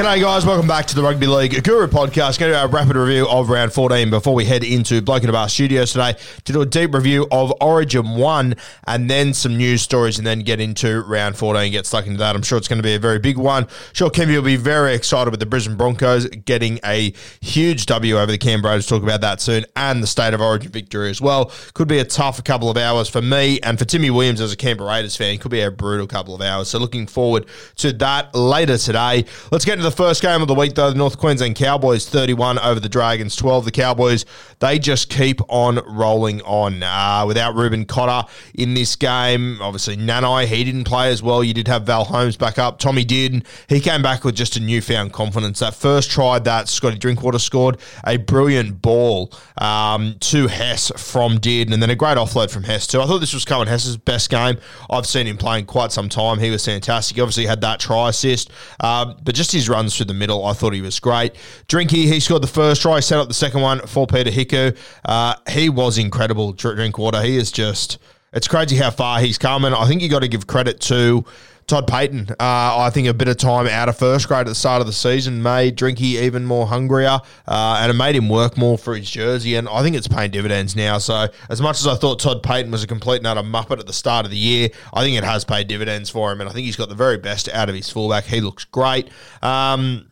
G'day, guys. Welcome back to the Rugby League Guru podcast. Going to do our rapid review of round 14 before we head into Bloke in a Bar Studios today to do a deep review of Origin 1 and then some news stories and then get into round 14 get stuck into that. I'm sure it's going to be a very big one. Sure, Kevy will be very excited with the Brisbane Broncos getting a huge W over the Canberra Raiders. Talk about that soon and the State of Origin victory as well. Could be a tough couple of hours for me and for Timmy Williams as a Canberra Raiders fan. Could be a brutal couple of hours. So looking forward to that later today. Let's get into the first game of the week, though. The North Queensland Cowboys 31 over the Dragons 12. The Cowboys, they just keep on rolling on. Uh, without Reuben Cotter in this game, obviously Nanai, he didn't play as well. You did have Val Holmes back up. Tommy did. He came back with just a newfound confidence. That first try that Scotty Drinkwater scored, a brilliant ball um, to Hess from Did, and then a great offload from Hess too. I thought this was Coen Hess's best game. I've seen him playing quite some time. He was fantastic. He obviously had that try assist, um, but just his runs through the middle, I thought he was great. Drinky, he scored the first try, set up the second one for Peter Hiku. Uh, he was incredible, Dr- Drinkwater. He is just, it's crazy how far he's come, and I think you got to give credit to Todd Payten, uh, I think a bit of time out of first grade at the start of the season made Drinky even more hungrier uh, and it made him work more for his jersey. And I think it's paying dividends now. So, as much as I thought Todd Payten was a complete and muppet at the start of the year, I think it has paid dividends for him. And I think he's got the very best out of his fullback. He looks great. Um,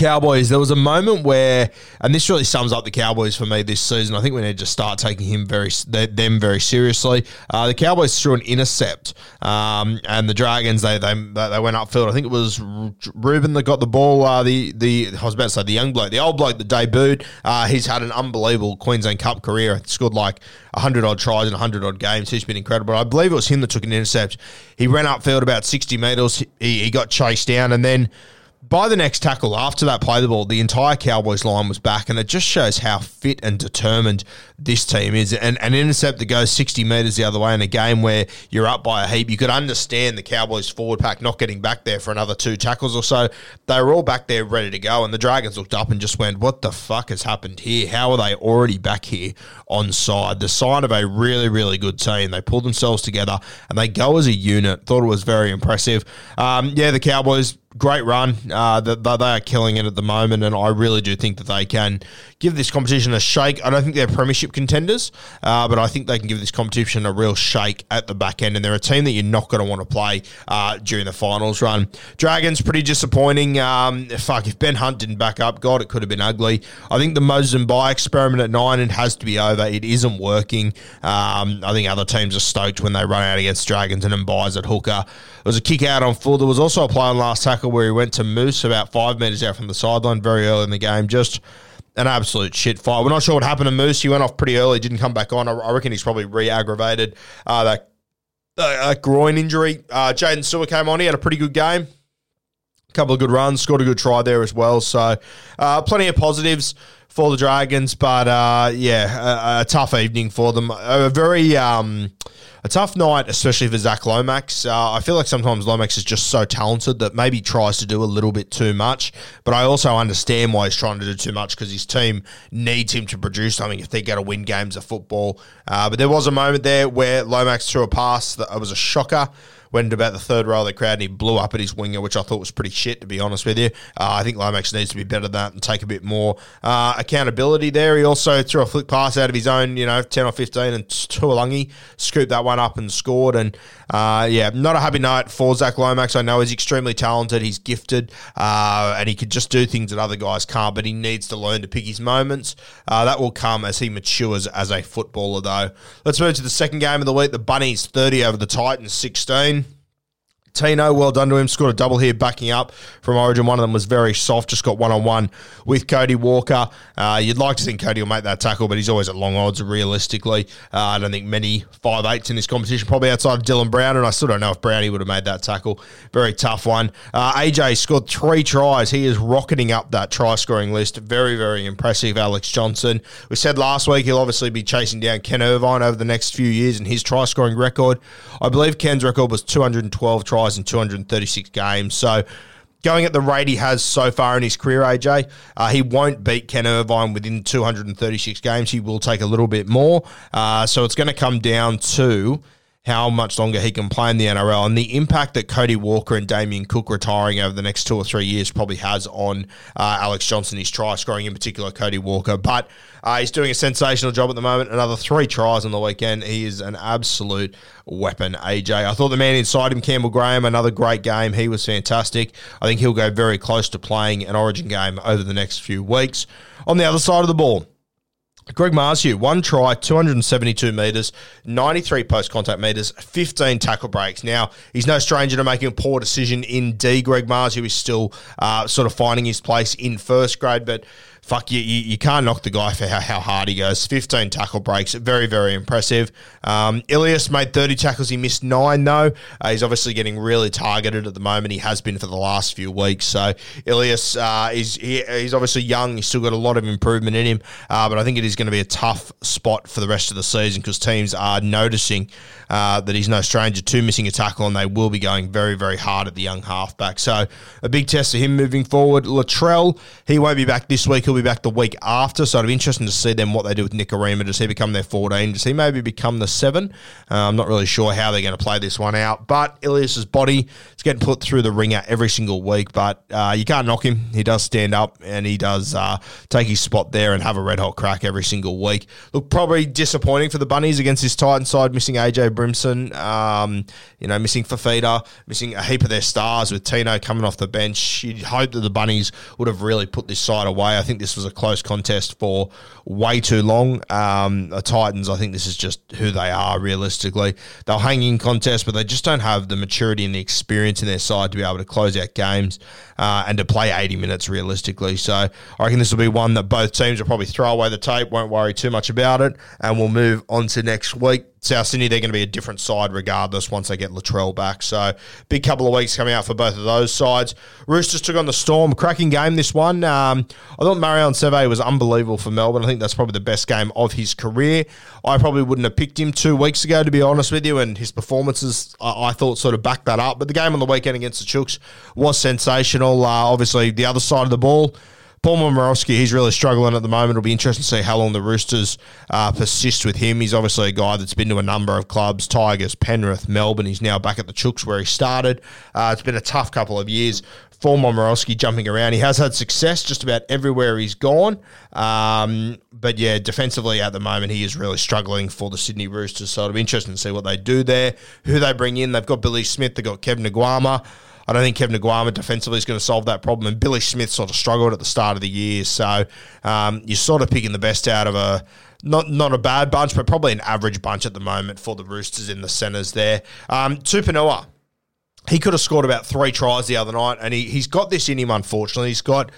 Cowboys, there was a moment where, and this really sums up the Cowboys for me this season. I think we need to start taking him very them very seriously. Uh, the Cowboys threw an intercept, um, and the Dragons they they they went upfield. I think it was Ruben that got the ball. Uh, the the I was about to say the young bloke, the old bloke that debuted. Uh, he's had an unbelievable Queensland Cup career. Scored like hundred odd tries in hundred odd games. He's been incredible. I believe it was him that took an intercept. He ran upfield about sixty meters. He, he got chased down, and then by the next tackle, after that play the ball, the entire Cowboys line was back, and it just shows how fit and determined this team is. And an intercept that goes 60 metres the other way in a game where you're up by a heap, you could understand the Cowboys forward pack not getting back there for another two tackles or so. They were all back there ready to go, and the Dragons looked up and just went, What the fuck has happened here? How are they already back here on side? The sign of a really, really good team. They pulled themselves together and they go as a unit. Thought it was very impressive. Um, yeah, the Cowboys great run. Uh, they, they are killing it at the moment, and I really do think that they can give this competition a shake. I don't think they're premiership contenders, uh, but I think they can give this competition a real shake at the back end. And they're a team that you're not going to want to play uh, during the finals run. Dragons pretty disappointing. Um, fuck, if Ben Hunt didn't back up, God, it could have been ugly. I think the By experiment at nine it has to be over. It isn't working. Um, I think other teams are stoked when they run out against Dragons and buys at hooker. There was a kick out on full. There was also a play on last tackle where he went to Moose about five metres out from the sideline very early in the game. Just an absolute shit fight. We're not sure what happened to Moose. He went off pretty early, didn't come back on. I reckon he's probably re aggravated uh, that uh, groin injury. Uh, Jaden Stewart came on. He had a pretty good game. A couple of good runs, scored a good try there as well. So, uh, plenty of positives for the Dragons, but uh, yeah, a, a, tough evening for them. A very um, a tough night, especially for Zach Lomax. Uh, I feel like sometimes Lomax is just so talented that maybe tries to do a little bit too much, but I also understand why he's trying to do too much because his team needs him to produce something if they're going to win games of football. Uh, but there was a moment there where Lomax threw a pass that was a shocker went about the third row of the crowd and he blew up at his winger, which I thought was pretty shit, to be honest with you. Uh, I think Lomax needs to be better than that and take a bit more uh, accountability there. He also threw a flick pass out of his own, you know, 10 or 15 and Tuilagi scooped that one up and scored. And uh, yeah, not a happy night for Zach Lomax. I know he's extremely talented, he's gifted, uh, and he could just do things that other guys can't, but he needs to learn to pick his moments. Uh, that will come as he matures as a footballer, though. Let's move to the second game of the week. The Bunnies 30 over the Titans 16. Tino, well done to him. Scored a double here backing up from Origin. One of them was very soft, just got one on one with Cody Walker. Uh, you'd like to think Cody will make that tackle, but he's always at long odds realistically. Uh, I don't think many five eights in this competition, probably outside of Dylan Brown, and I still don't know if Brownie would have made that tackle. Very tough one. Uh, AJ scored three tries. He is rocketing up that try scoring list. Very, very impressive, Alex Johnson. We said last week he'll obviously be chasing down Ken Irvine over the next few years and his try scoring record. I believe Ken's record was 212 tries tries in 236 games. So going at the rate he has so far in his career, AJ, uh, he won't beat Ken Irvine within 236 games. He will take a little bit more. Uh, so it's going to come down to how much longer he can play in the NRL and the impact that Cody Walker and Damien Cook retiring over the next two or three years probably has on uh, Alex Johnson, his try scoring, in particular Cody Walker. But uh, he's doing a sensational job at the moment. Another three tries on the weekend. He is an absolute weapon, AJ. I thought the man inside him, Campbell Graham, another great game. He was fantastic. I think he'll go very close to playing an origin game over the next few weeks. On the other side of the ball, Greg Marzhew, one try, 272 metres, 93 post contact metres, 15 tackle breaks. Now, he's no stranger to making a poor decision in D. Greg Marzhew is still uh, sort of finding his place in first grade, but fuck you, you, you can't knock the guy for how, how hard he goes. 15 tackle breaks, very, very impressive. Um, Ilias made 30 tackles. He missed nine, though. Uh, he's obviously getting really targeted at the moment. He has been for the last few weeks. So Ilias, uh, is, he, he's obviously young. He's still got a lot of improvement in him. Uh, but I think it is going to be a tough spot for the rest of the season because teams are noticing uh, that he's no stranger to missing a tackle and they will be going very, very hard at the young halfback. So a big test for him moving forward. Latrell, he won't be back this week. He'll be back the week after. So it'll be interesting to see them what they do with Nikorima. Does he become their 14? Does he maybe become the 7? Uh, I'm not really sure how they're going to play this one out. But Ilias's body is getting put through the ringer every single week. But uh, you can't knock him. He does stand up and he does uh, take his spot there and have a red hot crack every single week. Look, probably disappointing for the Bunnies against this Titan side, missing AJ Brimson, um, you know, missing Fifita, missing a heap of their stars with Tino coming off the bench. You'd hope that the Bunnies would have really put this side away. I think this was a close contest for way too long. Um, the Titans, I think this is just who they are realistically. They'll hang in contest, but they just don't have the maturity and the experience in their side to be able to close out games uh, and to play 80 minutes realistically. So I reckon this will be one that both teams will probably throw away the tape, won't worry too much about it, and we'll move on to next week. South Sydney, they're going to be a different side regardless once they get Latrell back. So, big couple of weeks coming out for both of those sides. Roosters took on the Storm. Cracking game, this one. Um, I thought Marion Seve was unbelievable for Melbourne. I think that's probably the best game of his career. I probably wouldn't have picked him two weeks ago, to be honest with you, and his performances, I, I thought, sort of backed that up. But the game on the weekend against the Chooks was sensational. Uh, obviously, the other side of the ball. Paul Momirovski, he's really struggling at the moment. It'll be interesting to see how long the Roosters uh, persist with him. He's obviously a guy that's been to a number of clubs Tigers, Penrith, Melbourne. He's now back at the Chooks where he started. Uh, it's been a tough couple of years for Momirovski jumping around. He has had success just about everywhere he's gone. Um, but yeah, defensively at the moment, he is really struggling for the Sydney Roosters. So it'll be interesting to see what they do there, who they bring in. They've got Billy Smith, they've got Kevin Naiqama. I don't think Kevin Naiqama defensively is going to solve that problem. And Billy Smith sort of struggled at the start of the year. So um, you're sort of picking the best out of a not not a bad bunch, but probably an average bunch at the moment for the Roosters in the centres there. Um, Tupouniua, he could have scored about three tries the other night, and he, he's got this in him, unfortunately. He's got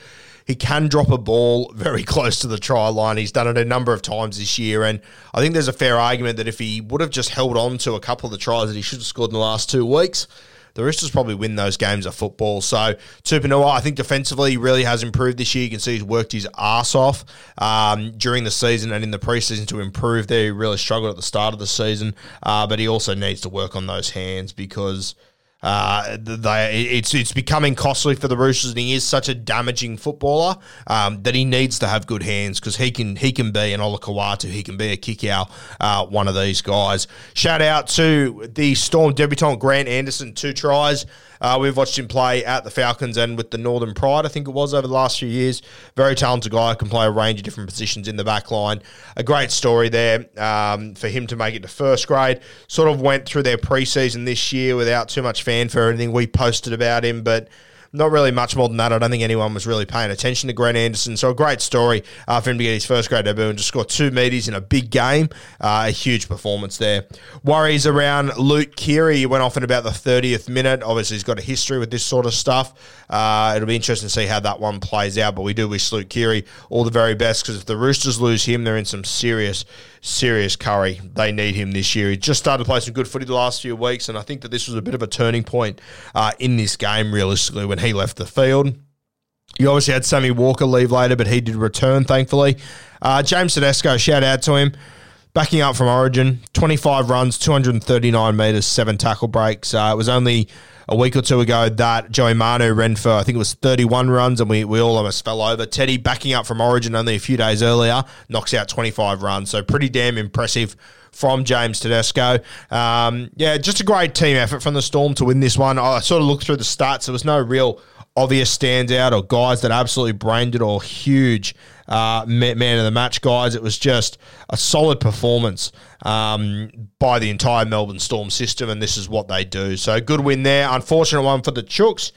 he can drop a ball very close to the try line. He's done it a number of times this year, and I think there's a fair argument that if he would have just held on to a couple of the tries that he should have scored in the last two weeks, the Roosters probably win those games of football. So Tupouniua, I think defensively really has improved this year. You can see he's worked his ass off um, during the season and in the preseason to improve there. He really struggled at the start of the season, uh, but he also needs to work on those hands because – uh, they, it's it's becoming costly for the Roosters, and he is such a damaging footballer um, that he needs to have good hands because he can he can be an Olakau'atu, he can be a Kikau, uh, one of these guys. Shout out to the Storm debutant Grant Anderson, two tries. Uh, we've watched him play at the Falcons and with the Northern Pride, I think it was over the last few years. Very talented guy, can play a range of different positions in the back line. A great story there um, for him to make it to first grade. Sort of went through their preseason this year without too much fanfare or anything. We posted about him, but not really much more than that. I don't think anyone was really paying attention to Grant Anderson. So a great story uh, for him to get his first grade debut and to score two metres in a big game. Uh, a huge performance there. Worries around Luke Keary. He went off in about the 30th minute. Obviously, he's got a history with this sort of stuff. Uh, it'll be interesting to see how that one plays out. But we do wish Luke Keary all the very best because if the Roosters lose him, they're in some serious serious curry. They need him this year. He just started to play some good footy the last few weeks, and I think that this was a bit of a turning point uh, in this game, realistically, when he left the field. You obviously had Sammy Walker leave later, but he did return, thankfully. Uh, James Tedesco, shout out to him. Backing up from Origin, 25 runs, 239 metres, seven tackle breaks. Uh, it was only a week or two ago that Joey Manu ran for, I think it was 31 runs, and we, we all almost fell over. Teddy, backing up from Origin only a few days earlier, knocks out 25 runs. So pretty damn impressive from James Tedesco. Um, yeah, just a great team effort from the Storm to win this one. I sort of looked through the stats. There was no real obvious standout or guys that absolutely brained it or huge uh, man of the match guys. It was just a solid performance um, by the entire Melbourne Storm system, and this is what they do. So good win there. Unfortunate one for the Chooks.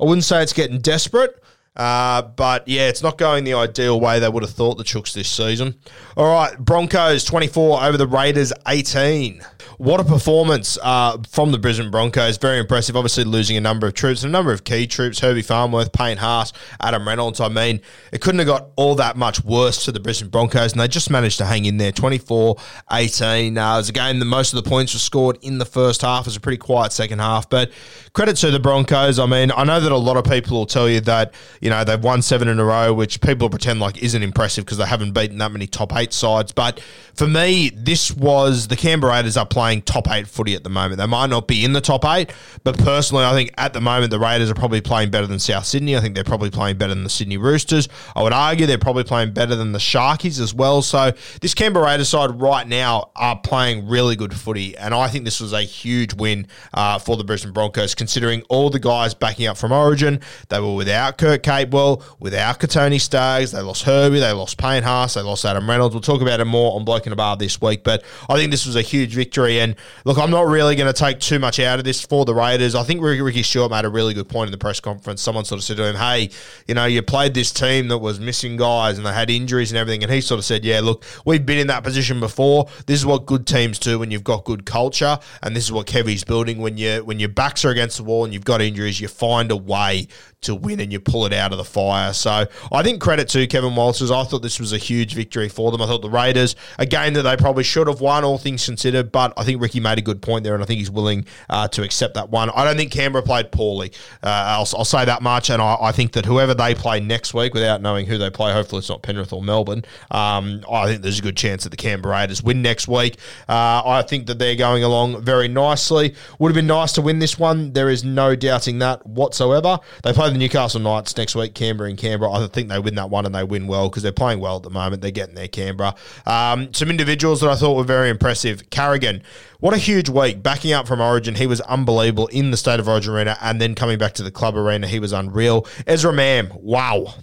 I wouldn't say it's getting desperate. Uh, but yeah, it's not going the ideal way they would have thought the Chooks this season. All right, Broncos 24 over the Raiders 18. What a performance uh, from the Brisbane Broncos. Very impressive. Obviously, losing a number of troops, a number of key troops Herbie Farnworth, Payne Haas, Adam Reynolds. I mean, it couldn't have got all that much worse to the Brisbane Broncos, and they just managed to hang in there 24 18. Uh, it was a game that most of the points were scored in the first half. It was a pretty quiet second half, but credit to the Broncos. I mean, I know that a lot of people will tell you that, you know, they've won seven in a row, which people pretend like isn't impressive because they haven't beaten that many top eight sides. But for me, this was the Canberra Raiders are playing top eight footy at the moment. They might not be in the top eight, but personally, I think at the moment the Raiders are probably playing better than South Sydney. I think they're probably playing better than the Sydney Roosters. I would argue they're probably playing better than the Sharkies as well. So this Canberra Raiders side right now are playing really good footy, and I think this was a huge win uh, for the Brisbane Broncos, considering all the guys backing up from Origin. They were without Kurt Capewell, without Kotoni Staggs, They lost Herbie, they lost Payne Haas, they lost Adam Reynolds. We'll talk about it more on Bloke in a Bar this week, but I think this was a huge victory. And look, I'm not really going to take too much out of this for the Raiders. I think Ricky Stuart made a really good point in the press conference. Someone sort of said to him, "Hey, you know, you played this team that was missing guys and they had injuries and everything," and he sort of said, "Yeah, look, we've been in that position before. This is what good teams do when you've got good culture, and this is what Kevy's building. When you when your backs are against the wall and you've got injuries, you find a way to win and you pull it out of the fire. So I think credit to Kevin Walters. I thought this was a huge victory for them. I thought the Raiders, a game that they probably should have won, all things considered, but I think Ricky made a good point there and I think he's willing uh, to accept that one. I don't think Canberra played poorly. Uh, I'll, I'll, say that much. And I, I, think that whoever they play next week, without knowing who they play, hopefully it's not Penrith or Melbourne, um, I think there's a good chance that the Canberra Raiders win next week. Uh, I think that they're going along very nicely. Would have been nice to win this one. There is no doubting that whatsoever. They play the Newcastle Knights next week, Canberra and Canberra. I think they win that one and they win well because they're playing well at the moment. They're getting there, Canberra. Um, some individuals that I thought were very impressive. Carrigan, what a huge week. Backing up from Origin, he was unbelievable in the State of Origin arena and then coming back to the club arena, he was unreal. Ezra Mam, wow.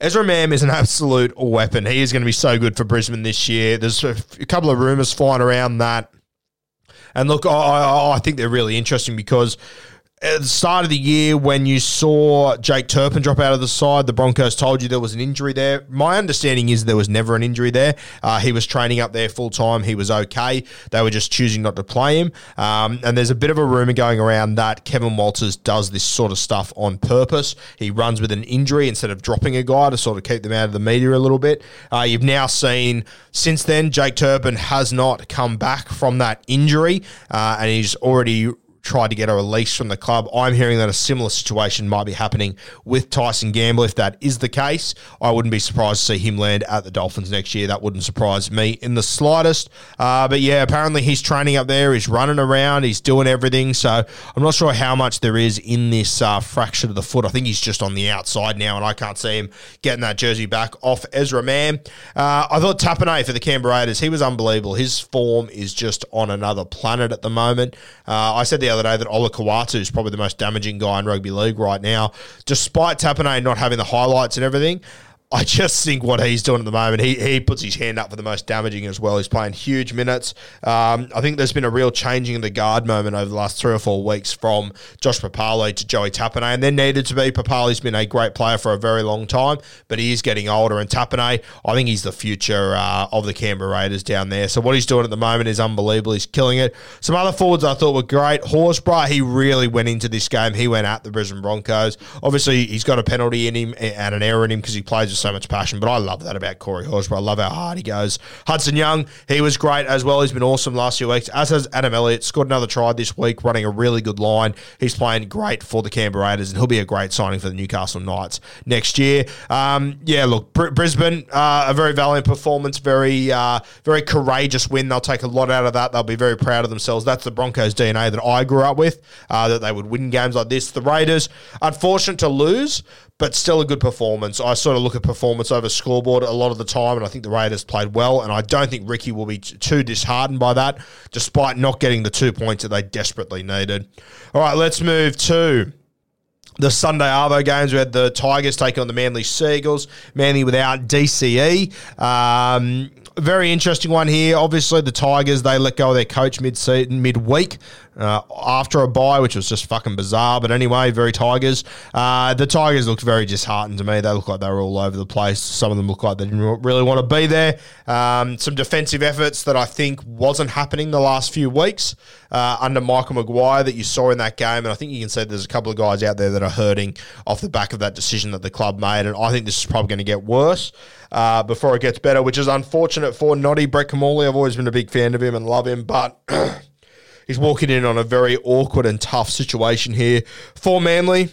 Ezra Mam is an absolute weapon. He is going to be so good for Brisbane this year. There's a couple of rumours flying around that. And look, I, I, I think they're really interesting because at the start of the year when you saw Jake Turpin drop out of the side, the Broncos told you there was an injury there. My understanding is there was never an injury there. Uh, he was training up there full time. He was okay. They were just choosing not to play him. Um, and there's a bit of a rumor going around that Kevin Walters does this sort of stuff on purpose. He runs with an injury instead of dropping a guy to sort of keep them out of the media a little bit. Uh, you've now seen since then Jake Turpin has not come back from that injury, uh, and he's already tried to get a release from the club. I'm hearing that a similar situation might be happening with Tyson Gamble. If that is the case, I wouldn't be surprised to see him land at the Dolphins next year. That wouldn't surprise me in the slightest. Uh, but yeah, apparently he's training up there. He's running around. He's doing everything. So I'm not sure how much there is in this uh, fracture of the foot. I think he's just on the outside now, and I can't see him getting that jersey back off Ezra Mam. Uh, I thought Tapine for the Canberra Raiders, he was unbelievable. His form is just on another planet at the moment. Uh, I said the other day that Ola is probably the most damaging guy in rugby league right now. Despite Tapine not having the highlights and everything, I just think what he's doing at the moment, he, he puts his hand up for the most damaging as well. He's playing huge minutes. Um, I think there's been a real changing of the guard moment over the last three or four weeks from Josh Papalii to Joey Tapine, and there needed to be. Papalii's been a great player for a very long time, but he is getting older. And Tapine, I think he's the future uh, of the Canberra Raiders down there. So what he's doing at the moment is unbelievable. He's killing it. Some other forwards I thought were great. Horsburgh, he really went into this game. He went at the Brisbane Broncos. Obviously, he's got a penalty in him and an error in him because he plays with so much passion. But I love that about Corey Horsburgh. I love how hard he goes. Hudson Young, he was great as well. He's been awesome last few weeks. As has Adam Elliott. Scored another try this week, running a really good line. He's playing great for the Canberra Raiders, and he'll be a great signing for the Newcastle Knights next year. Um, yeah, look, Br- Brisbane, uh, a very valiant performance, very, uh, very courageous win. They'll take a lot out of that. They'll be very proud of themselves. That's the Broncos DNA that I grew up with, uh, that they would win games like this. The Raiders, unfortunate to lose, but still a good performance. I sort of look at performance over scoreboard a lot of the time, and I think the Raiders played well, and I don't think Ricky will be too disheartened by that, despite not getting the two points that they desperately needed. All right, let's move to the Sunday Arvo games. We had the Tigers taking on the Manly Seagulls. Manly without DCE. Um, very interesting one here. Obviously, the Tigers they let go of their coach mid season, midweek uh, after a bye, which was just fucking bizarre. But anyway, very Tigers. Uh, the Tigers looked very disheartened to me. They looked like they were all over the place. Some of them looked like they didn't really want to be there. Um, some defensive efforts that I think wasn't happening the last few weeks uh, under Michael Maguire that you saw in that game. And I think you can see there's a couple of guys out there that are hurting off the back of that decision that the club made. And I think this is probably going to get worse. Uh, before it gets better, which is unfortunate for Noddy Brett Kimmorley. I've always been a big fan of him and love him, but he's walking in on a very awkward and tough situation here for Manly.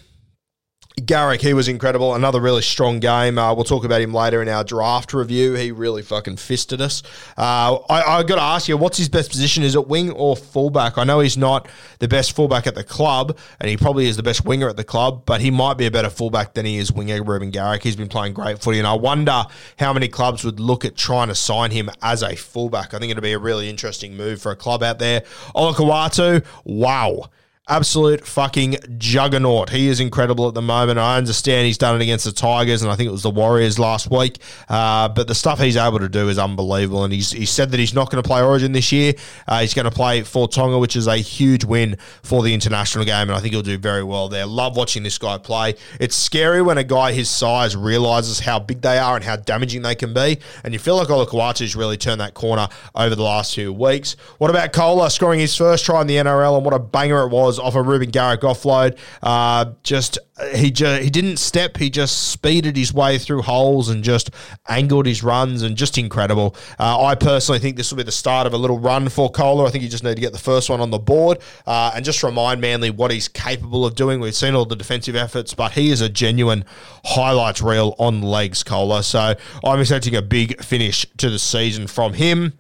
Garrick, he was incredible. Another really strong game. Uh, we'll talk about him later in our draft review. He really fucking fisted us. Uh, I, I got to ask you, what's his best position? Is it wing or fullback? I know he's not the best fullback at the club, and he probably is the best winger at the club, but he might be a better fullback than he is winger Reuben Garrick. He's been playing great footy, and I wonder how many clubs would look at trying to sign him as a fullback. I think it'd be a really interesting move for a club out there. Olakau'atu, wow absolute fucking juggernaut. He is incredible at the moment. I understand he's done it against the Tigers, and I think it was the Warriors last week. Uh, but the stuff he's able to do is unbelievable. And he's he said that he's not going to play Origin this year. Uh, he's going to play for Tonga, which is a huge win for the international game, and I think he'll do very well there. Love watching this guy play. It's scary when a guy his size realizes how big they are and how damaging they can be, and you feel like Olakau'atu's really turned that corner over the last few weeks. What about Koula scoring his first try in the NRL, and what a banger it was off a Reuben Garrick offload. Uh, just he just he didn't step. He just speeded his way through holes and just angled his runs and just incredible. Uh, I personally think this will be the start of a little run for Koula. I think you just need to get the first one on the board uh, and just remind Manly what he's capable of doing. We've seen all the defensive efforts, but he is a genuine highlights reel on legs, Koula. So I'm expecting a big finish to the season from him.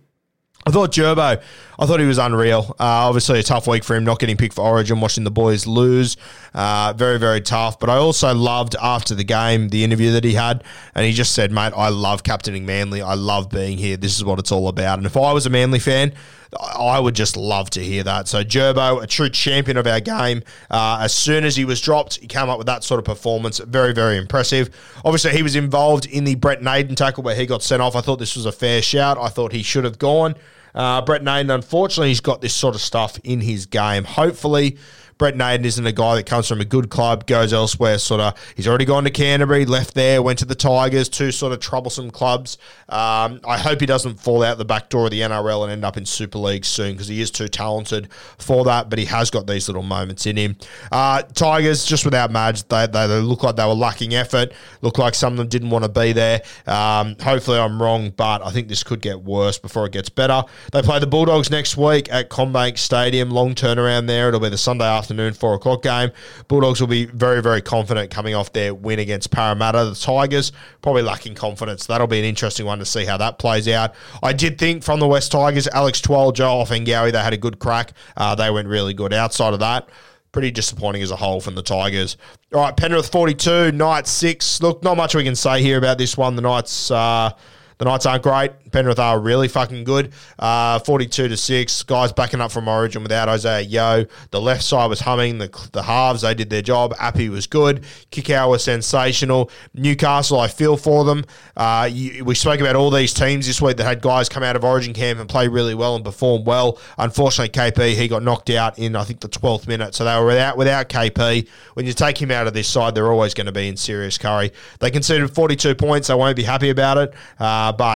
I thought Gerbo, I thought he was unreal. Uh, obviously, a tough week for him, not getting picked for Origin, watching the boys lose. Uh, very, very tough. But I also loved after the game the interview that he had, and he just said, "Mate, I love captaining Manly. I love being here. This is what it's all about." And if I was a Manly fan, I would just love to hear that. So Gerbo, a true champion of our game. Uh, as soon as he was dropped, he came up with that sort of performance. Very, very impressive. Obviously, he was involved in the Brent Naden tackle where he got sent off. I thought this was a fair shout. I thought he should have gone. Uh, Brent Naden, unfortunately, he's got this sort of stuff in his game. Hopefully, Brent Naden isn't a guy that comes from a good club, goes elsewhere. Sort of, he's already gone to Canterbury, left there, went to the Tigers, two sort of troublesome clubs. Um, I hope he doesn't fall out the back door of the NRL and end up in Super League soon because he is too talented for that. But he has got these little moments in him. Uh, Tigers just without Madge, they, they, they look like they were lacking effort. Look like some of them didn't want to be there. Um, hopefully, I'm wrong, but I think this could get worse before it gets better. They play the Bulldogs next week at CommBank Stadium. Long turnaround there. It'll be the Sunday afternoon four o'clock game. Bulldogs will be very very confident coming off their win against Parramatta. The Tigers probably lacking confidence. That'll be an interesting one to see how that plays out. I did think from the West Tigers, Alex Twal, Joe Ofahengaue, they had a good crack. Uh, they went really good. Outside of that pretty disappointing as a whole from the Tigers. All right, Penrith 42, Knights 6. Look, not much we can say here about this one. The Knights, uh, the Knights aren't great. Penrith are really fucking good. Uh, 42 to 6. Guys backing up from Origin without Isaah Yeo. The left side was humming. The, the halves, they did their job. Appy was good. Kikau was sensational. Newcastle, I feel for them. Uh, you, we spoke about all these teams this week that had guys come out of Origin camp and play really well and perform well. Unfortunately, KP, he got knocked out in, I think, the 12th minute. So they were without, without KP. When you take him out of this side, they're always going to be in serious curry. They conceded 42 points. They won't be happy about it. Uh, but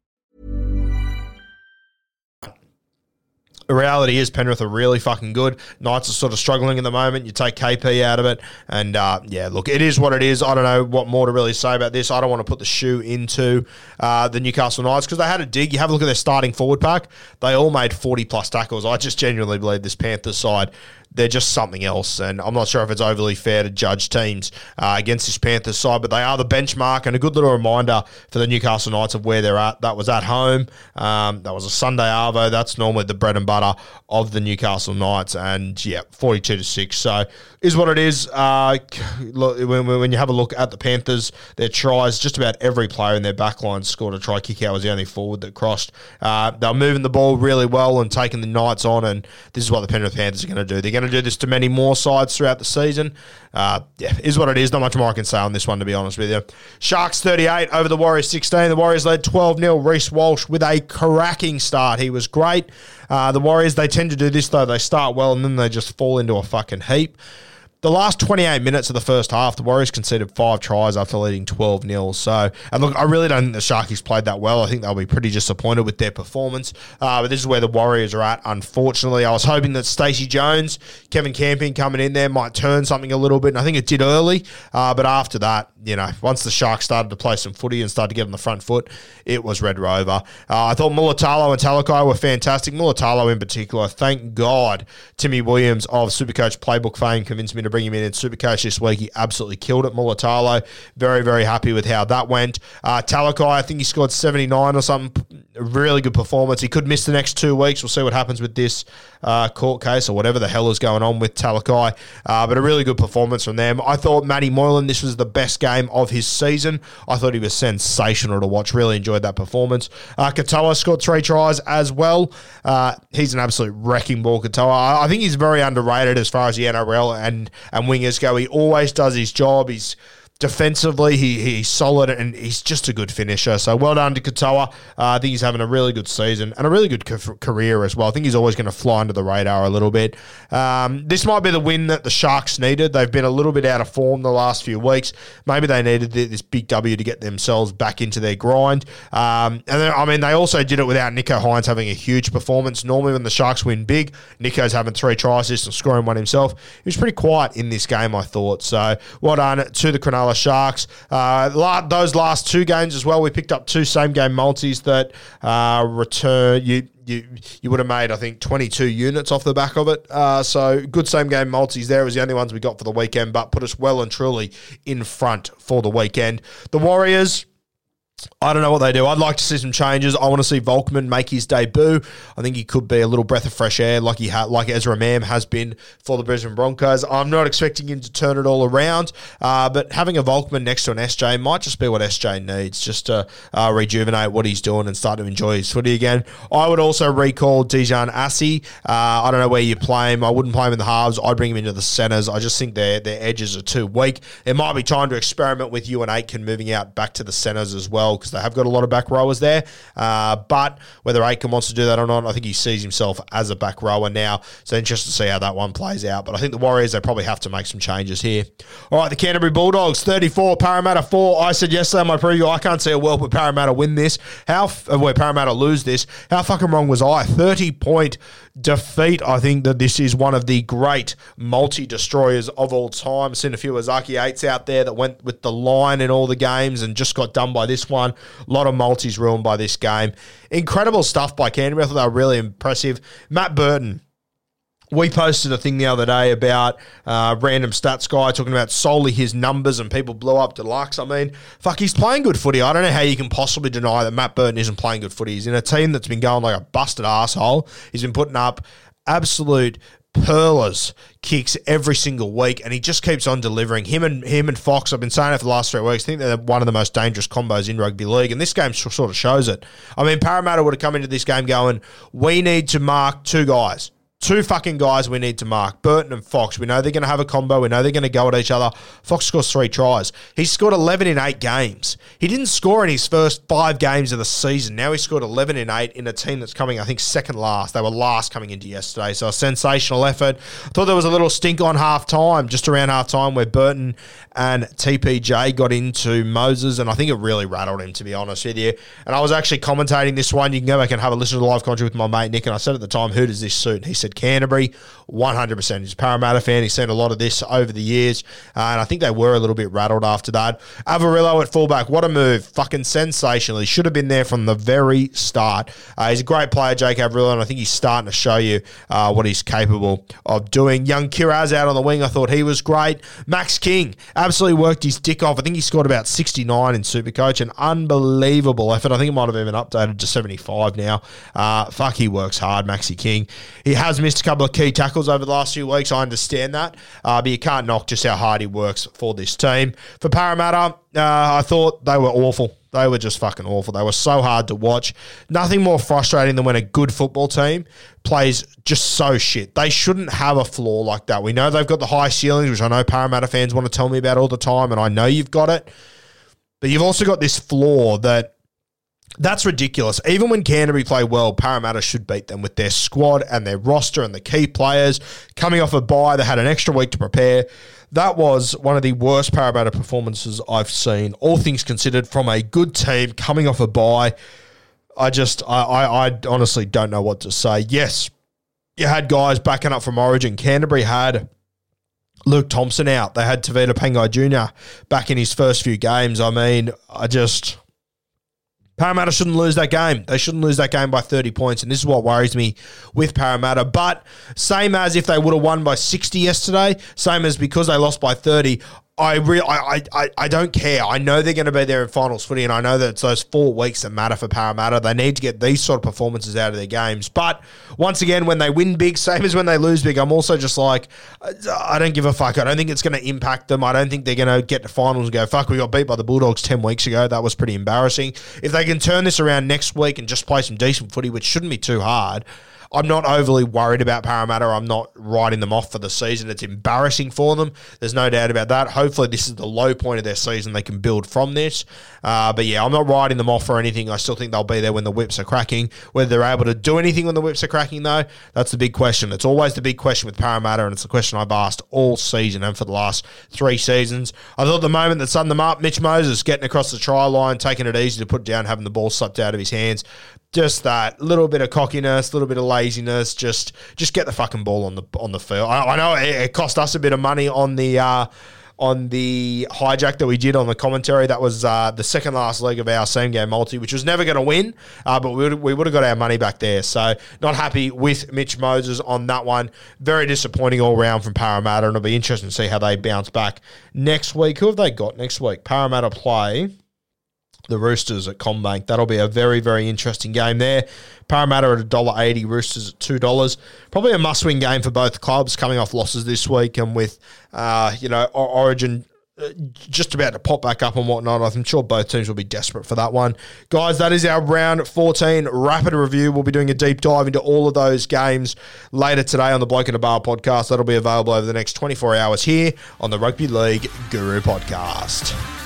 The reality is Penrith are really fucking good. Knights are sort of struggling at the moment. You take KP out of it, and uh, yeah, look, it is what it is. I don't know what more to really say about this. I don't want to put the shoe into uh, the Newcastle Knights because they had a dig. You have a look at their starting forward pack; they all made forty plus tackles. I just genuinely believe this Panthers side they're just something else. And I'm not sure if it's overly fair to judge teams uh, against this Panthers side, but they are the benchmark and a good little reminder for the Newcastle Knights of where they're at. That was at home. Um, that was a Sunday Arvo. That's normally the bread and butter of the Newcastle Knights. And yeah, 42 to 6. So is what it is. Uh, look, when, when you have a look at the Panthers, their tries, just about every player in their backline scored a try. Kikau was the only forward that crossed. Uh, they're moving the ball really well and taking the Knights on, and this is what the Penrith Panthers are going to do. They're going to do this to many more sides throughout the season. Uh, yeah, is what it is. Not much more I can say on this one, to be honest with you. Sharks 38 over the Warriors 16. The Warriors led 12 0. Reece Walsh with a cracking start. He was great. Uh, the Warriors, they tend to do this, though. They start well and then they just fall into a fucking heap. The last 28 minutes of the first half, the Warriors conceded five tries after leading 12 0. So, and look, I really don't think the Sharkies played that well. I think they'll be pretty disappointed with their performance. Uh, but this is where the Warriors are at, unfortunately. I was hoping that Stacey Jones, Kevin Campion coming in there might turn something a little bit, and I think it did early. Uh, but after that, you know, once the Sharks started to play some footy and started to get on the front foot, it was Red Rover. Uh, I thought Mulitalo and Talakai were fantastic. Mulitalo in particular, thank God Timmy Williams of Supercoach Playbook fame convinced me to bring him in in Supercoach this week. He absolutely killed it. Mulitalo, very, very happy with how that went. Uh, Talakai, I think he scored 79 or something. A really good performance. He could miss the next two weeks. We'll see what happens with this uh, court case or whatever the hell is going on with Talakai. Uh, but a really good performance from them. I thought Matty Moylan, this was the best game of his season. I thought he was sensational to watch. Really enjoyed that performance. Uh, Katoa scored three tries as well. Uh, he's an absolute wrecking ball, Katoa. I, I think he's very underrated as far as the NRL and, and wingers go. He always does his job. He's defensively, he, he's solid and he's just a good finisher. So well done to Katoa. Uh, I think he's having a really good season and a really good ca- career as well. I think he's always going to fly under the radar a little bit. Um, this might be the win that the Sharks needed. They've been a little bit out of form the last few weeks. Maybe they needed this big W to get themselves back into their grind. Um, and then, I mean, they also did it without Nicho Hynes having a huge performance. Normally, when the Sharks win big, Nicho's having three tries, and scoring one himself. He was pretty quiet in this game, I thought. So well done to the Cronulla Sharks. Uh, those last two games as well, we picked up two same game multis that uh, return you. You, you would have made, I think, 22 units off the back of it. Uh, so good same game multis there was the only ones we got for the weekend, but put us well and truly in front for the weekend. The Warriors, I don't know what they do. I'd like to see some changes. I want to see Volkman make his debut. I think he could be a little breath of fresh air, like he had, like Ezra Mam has been for the Brisbane Broncos. I'm not expecting him to turn it all around, uh, but having a Volkman next to an SJ might just be what SJ needs, just to uh, rejuvenate what he's doing and start to enjoy his footy again. I would also recall Dijon Assi. Uh, I don't know where you play him. I wouldn't play him in the halves. I'd bring him into the centres. I just think their their edges are too weak. It might be time to experiment with Euan Aitken moving out back to the centres as well because they have got a lot of back rowers there. Uh, but whether Aitken wants to do that or not, I think he sees himself as a back rower now. So interesting to see how that one plays out. But I think the Warriors, they probably have to make some changes here. All right, the Canterbury Bulldogs, 34, Parramatta 4. I said yesterday in my preview, I can't see a world where Parramatta win this. How, uh, where Parramatta lose this. How fucking wrong was I? 30 point defeat. I think that this is one of the great multi destroyers of all time. Seen a few Azaki eights out there that went with the line in all the games and just got done by this one. A lot of multis ruined by this game. Incredible stuff by Canterbury. I thought they were really impressive. Matt Burton we posted a thing the other day about uh, random stats guy talking about solely his numbers and people blew up deluxe. I mean, fuck, he's playing good footy. I don't know how you can possibly deny that Matt Burton isn't playing good footy. He's in a team that's been going like a busted asshole. He's been putting up absolute perlers kicks every single week, and he just keeps on delivering. Him and him and Fox, I've been saying it for the last three weeks. I think they're one of the most dangerous combos in rugby league, and this game sort of shows it. I mean, Parramatta would have come into this game going, "We need to mark two guys." Two fucking guys we need to mark Burton and Fox. We know they're going to have a combo. We know they're going to go at each other. Fox scores three tries. He scored 11 in eight games. He didn't score in his first five games of the season. Now he scored 11 in eight in a team that's coming, I think, second last. They were last coming into yesterday. So a sensational effort. I thought there was a little stink on half time, just around half time, where Burton and TPJ got into Moses. And I think it really rattled him, to be honest with you. And I was actually commentating this one. You can go back and have a listen to the live commentary with my mate Nick. And I said at the time, who does this suit? And he said, Canterbury, 100%. He's a Parramatta fan. He's seen a lot of this over the years, uh, and I think they were a little bit rattled after that. Averillo at fullback, what a move. Fucking sensational. He should have been there from the very start. Uh, he's a great player, Jake Averillo, and I think he's starting to show you uh, what he's capable of doing. Young Kiraz out on the wing, I thought he was great. Max King absolutely worked his dick off. I think he scored about 69 in Supercoach, an unbelievable effort. I think it might have even updated to 75 now. Uh, fuck, he works hard, Maxi King. He has missed a couple of key tackles over the last few weeks. I understand that, uh, but you can't knock just how hard he works for this team. For Parramatta, uh, I thought they were awful. They were just fucking awful. They were so hard to watch. Nothing more frustrating than when a good football team plays just so shit. They shouldn't have a flaw like that. We know they've got the high ceilings, which I know Parramatta fans want to tell me about all the time, and I know you've got it. But you've also got this flaw that that's ridiculous. Even when Canterbury play well, Parramatta should beat them with their squad and their roster and the key players coming off a bye. They had an extra week to prepare. That was one of the worst Parramatta performances I've seen, all things considered, from a good team coming off a bye. I just, I, I, I honestly don't know what to say. Yes, you had guys backing up from Origin. Canterbury had Luke Thompson out. They had Tevita Pangai Jr. back in his first few games. I mean, I just Parramatta shouldn't lose that game. They shouldn't lose that game by 30 points. And this is what worries me with Parramatta. But same as if they would have won by 60 yesterday, same as because they lost by 30, I really, I, I, I don't care. I know they're going to be there in finals footy, and I know that it's those four weeks that matter for Parramatta. They need to get these sort of performances out of their games. But once again, when they win big, same as when they lose big, I'm also just like, I don't give a fuck. I don't think it's going to impact them. I don't think they're going to get to finals and go, fuck, we got beat by the Bulldogs 10 weeks ago. That was pretty embarrassing. If they can turn this around next week and just play some decent footy, which shouldn't be too hard, I'm not overly worried about Parramatta. I'm not writing them off for the season. It's embarrassing for them. There's no doubt about that. Hopefully, this is the low point of their season. They can build from this. Uh, but yeah, I'm not writing them off for anything. I still think they'll be there when the whips are cracking. Whether they're able to do anything when the whips are cracking, though, that's the big question. It's always the big question with Parramatta, and it's the question I've asked all season and for the last three seasons. I thought the moment that summed them up, Mitch Moses getting across the try line, taking it easy to put down, having the ball slapped out of his hands just that little bit of cockiness, little bit of laziness. Just just get the fucking ball on the on the field. I, I know it, it, cost us a bit of money on the. Uh, on the hijack that we did on the commentary. That was uh, the second last leg of our same game multi, which was never going to win, uh, but we would, we would have got our money back there. So not happy with Mitch Moses on that one. Very disappointing all round from Parramatta, and it'll be interesting to see how they bounce back next week. Who have they got next week? Parramatta play the Roosters at CommBank. That'll be a very, very interesting game there. Parramatta at $1.80, Roosters at $2. Probably a must win game for both clubs coming off losses this week and with, uh, you know, Origin uh, just about to pop back up and whatnot. I'm sure both teams will be desperate for that one. Guys, that is our round 14 rapid review. We'll be doing a deep dive into all of those games later today on the Bloke in a Bar podcast. That'll be available over the next 24 hours here on the Rugby League Guru podcast.